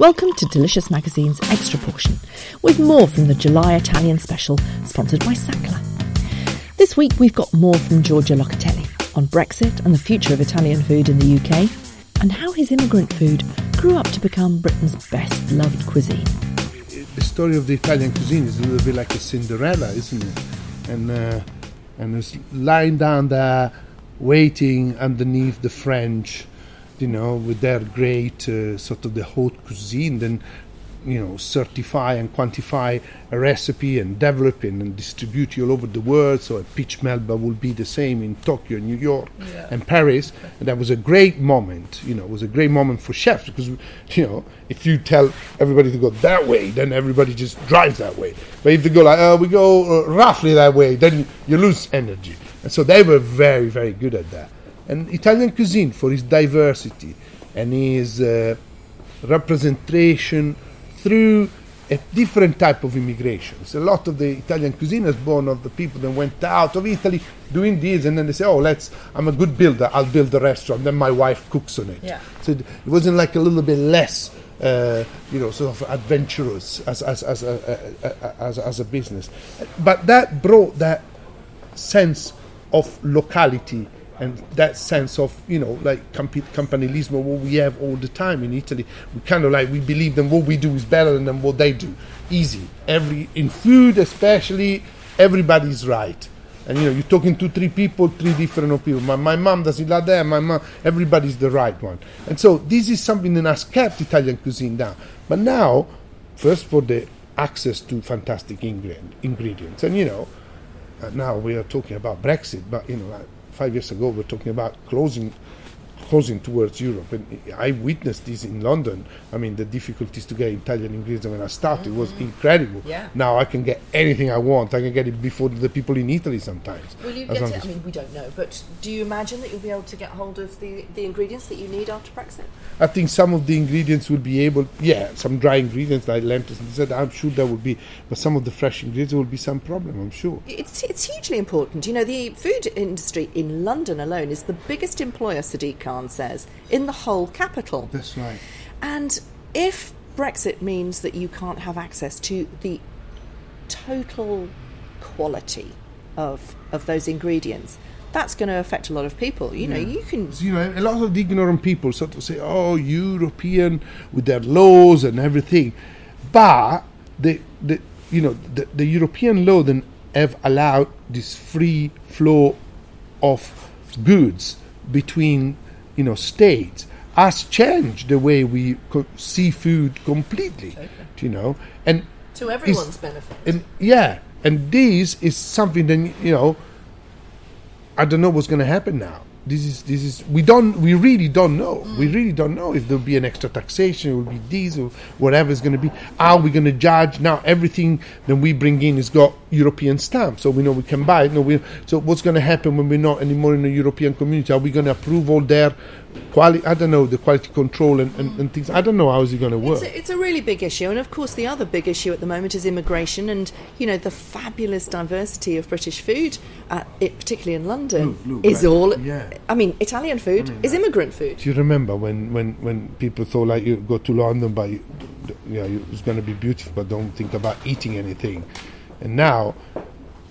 Welcome to Delicious Magazine's Extra Portion, with more from the July Italian special sponsored by Sacla. This week we've got more from Giorgio Locatelli on Brexit and the future of Italian food in the UK, and how his immigrant food grew up to become Britain's best loved cuisine. The story of the Italian cuisine is a little bit like a Cinderella, isn't it? And uh, and it's lying down there, waiting underneath the French, you know, with their great uh, sort of the haute cuisine. Then you know certify and quantify a recipe and develop it and distribute it all over the world so a peach melba will be the same in tokyo new york Yeah. and paris and that was a great moment you know it was a great moment for chefs because you know if you tell everybody to go that way then everybody just drives that way but if they go like oh we go uh, roughly that way then you lose energy and so they were very very good at that and italian cuisine for its diversity and its uh, representation through a different type of immigration. So a lot of the Italian cuisine is born of the people that went out of Italy doing this, and then they say, "Oh, let's. I'm a good builder. I'll build a restaurant." Then my wife cooks on it. Yeah. So it wasn't like a little bit less, uh, you know, sort of adventurous as as as a, as, as a business. But that brought that sense of locality and that sense of you know like campi- campanilismo what we have all the time in Italy. We kind of like we believe that what we do is better than what they do. Easy. Every in food especially everybody's right. And you know you're talking to three people three different people my, my mom does it like that my mom everybody's the right one. And so this is something that has kept Italian cuisine down. But now first for the access to fantastic ingredient, ingredients. And you know uh, now we are talking about Brexit, but you know, like five years ago we we're talking about closing, towards Europe, and I witnessed this in London. I mean, the difficulties to get Italian ingredients when I started was mm-hmm. incredible. Yeah. Now I can get anything I want. I can get it before the people in Italy sometimes. Will you get it? I mean, we don't know, but do you imagine that you'll be able to get hold of the, the ingredients that you need after Brexit? I think some of the ingredients will be able, yeah, some dry ingredients like lentils and said, I'm sure there will be, but some of the fresh ingredients will be some problem. I'm sure. It's, it's hugely important. You know, the food industry in London alone is the biggest employer, Sadiq Khan says, in the whole capital. That's right. And if Brexit means that you can't have access to the total quality of, of those ingredients, that's going to affect a lot of people. You know, you can. you know, a lot of the ignorant people sort of say, "Oh, European with their laws and everything," but the the you know the, the European law then have allowed this free flow of goods between you know states has changed the way we see food completely. You know, and To everyone's benefit. and yeah, and this is something that you know. I don't know what's going to happen now. This is this is we don't we really don't know. Mm. We really don't know if there'll be an extra taxation. It will be diesel, whatever it's going to be. Are we going to judge now? Everything that we bring in has got European stamp, so we know we can buy it. No, we, so what's going to happen when we're not anymore in the European community? Are we going to approve all their quality? I don't know the quality control and, and, and things. I don't know how is it going to work. It's a, it's a really big issue, and of course, the other big issue at the moment is immigration, and you know the fabulous diversity of British food, uh, it, particularly in London, Look, look, is right. all. Yeah. I mean, Italian food is immigrant food. Do you remember when, when, when people thought like you go to London, but you, you know, it's going to be beautiful, but don't think about eating anything. And now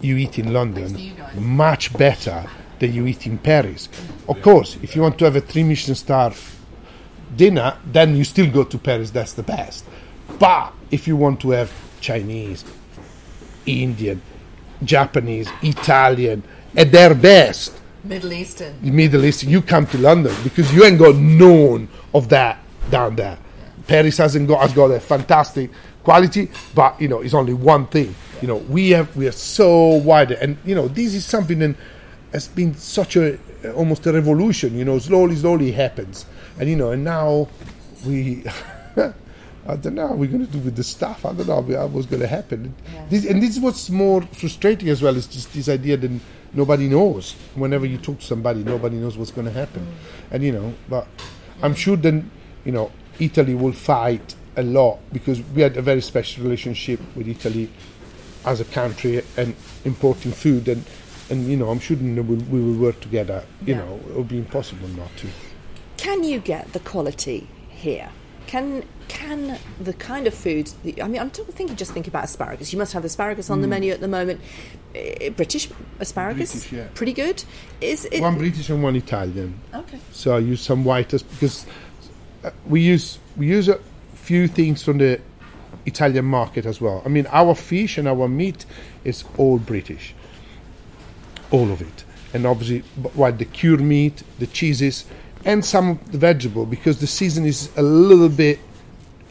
you eat in London much better than you eat in Paris. Of course, if you want to have a three Michelin star dinner, then you still go to Paris. That's the best. But if you want to have Chinese, Indian, Japanese, Italian at their best, Middle Eastern. Middle Eastern. you come to London because you ain't got none of that down there. Paris hasn't got has got a fantastic quality, but you know it's only one thing. You know we have we are so wide, and you know this is something that has been such a almost a revolution. You know, slowly, slowly happens, and you know, and now we. I don't know. How we're going to do with the stuff. I don't know what's going to happen. Yeah. This, and this is what's more frustrating as well. Is just this idea that nobody knows. Whenever you talk to somebody, nobody knows what's going to happen. Mm. And you know, but I'm sure then you know Italy will fight a lot because we had a very special relationship with Italy as a country and importing food and and you know I'm sure we will, we will work together. You Yeah. know, it would be impossible not to. Can you get the quality here? Can can the kind of food? That, I mean, I'm thinking just think about asparagus. You must have asparagus on the menu at the moment. Eh, British asparagus, British, yeah. pretty good. Is it One British and one Italian. okay? So I use some whiters because uh, we use we use a few things from the Italian market as well. I mean, our fish and our meat is all British, all of it, and obviously, what the cured meat, the cheeses, and some of the vegetable because the season is a little bit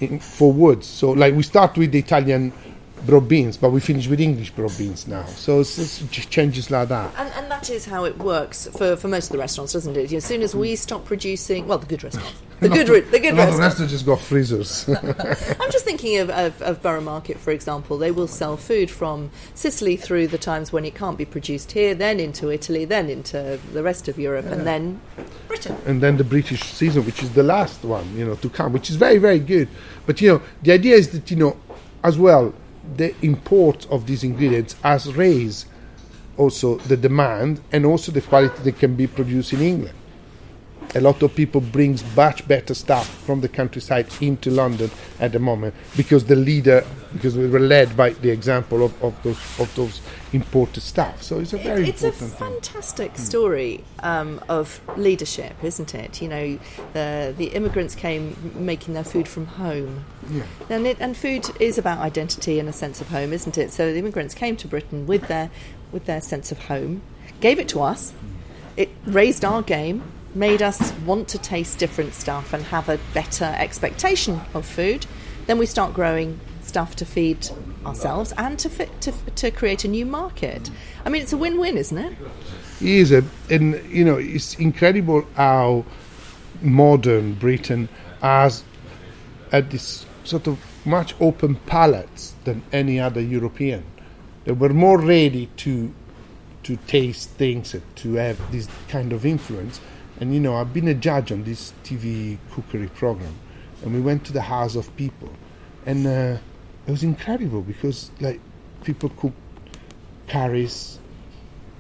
in, for woods. So, like we start with the Italian broad beans, but we finish with English broad beans now. So it's, it's ch- changes like that. And, and that is how it works for, for most of the restaurants, doesn't it? As soon as we stop producing, well, the good restaurants, the good, the good restaurants. restaurant just got freezers. I'm just thinking of, of, of Borough Market, for example. They will sell food from Sicily through the times when it can't be produced here, then into Italy, then into the rest of Europe, and then Britain. and then the British season, which is the last one, you know, to come, which is very, very good. But you know, the idea is that you know, as well, the import of these ingredients has raised also the demand and also the quality that can be produced in England. A lot of people brings much better stuff from the countryside into London at the moment because the leader, because we were led by the example of, of those of those imported stuff. So it's a very It- it's a important thing. fantastic story um, of leadership, isn't it? You know, the the immigrants came making their food from home, Yeah. and it, and food is about identity and a sense of home, isn't it? So the immigrants came to Britain with their with their sense of home, gave it to us. It raised our game, made us want to taste different stuff and have a better expectation of food. Then we start growing stuff to feed ourselves and to fit, to, to create a new market. I mean, it's a win-win, isn't it? it? is a, and you know it's incredible how modern Britain has at this sort of much open palates than any other European. They were more ready to to taste things to have this kind of influence. And you know, I've been a judge on this TV cookery program, and we went to the house of people, and uh, it was incredible because like people cook curries,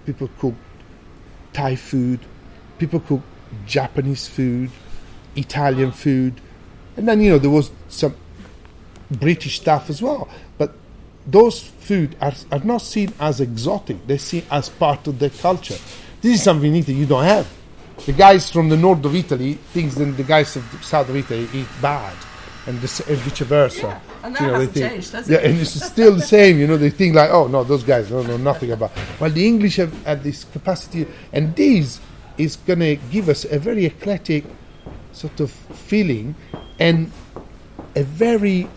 people cook Thai food, people cook Japanese food, Italian food, and then you know there was some British stuff as well. But those food are, are not seen as exotic; they're seen as part of their culture. This is something in Italy you don't have. The guys from the north of Italy think that the guys of the south of Italy eat bad, and, the, and vice versa. Yeah, and that You know, hasn't think- changed, has yeah, it? and it's still the same. You know, they think like, oh no, those guys don't know nothing about. Well, the English have, have this capacity, and this is going to give us a very eclectic sort of feeling and a very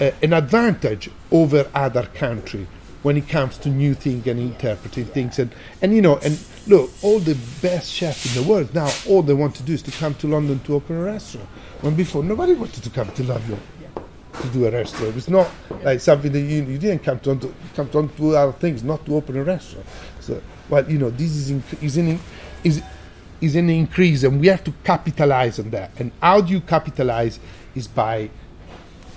uh, an advantage over other country when it comes to new things and interpreting things and and you know and look all the best chefs in the world now all they want to do is to come to london to open a restaurant. When before nobody wanted to come to london to do a restaurant. It's not like something that you, you didn't come to, to come to do other things not to open a restaurant. So well you know this is inc- is an is is an increase and we have to capitalize on that. And how do you capitalize is by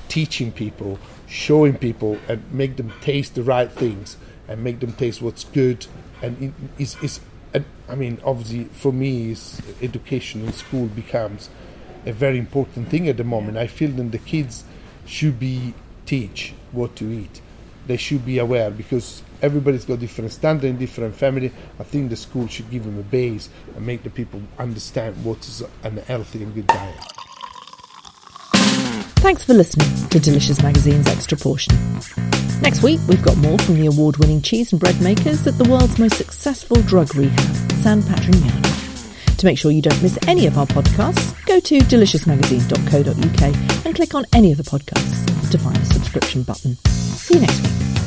teaching people, showing people, and make them taste the right things and make them taste what's good. And it, it's, it's, and I mean, obviously, for me, is education in school becomes a very important thing at the moment. I feel that the kids should be teach what to eat. They should be aware because everybody's got different standard and different family. I think the school should give them a base and make the people understand what is an healthy and good diet. Thanks for listening to Delicious Magazine's Extra Portion. Next week, we've got more from the award winning cheese and bread makers at the world's most successful drug rehab. San Patrignano. To make sure you don't miss any of our podcasts, go to deliciousmagazine.co.uk and click on any of the podcasts to find the subscription button. See you next week.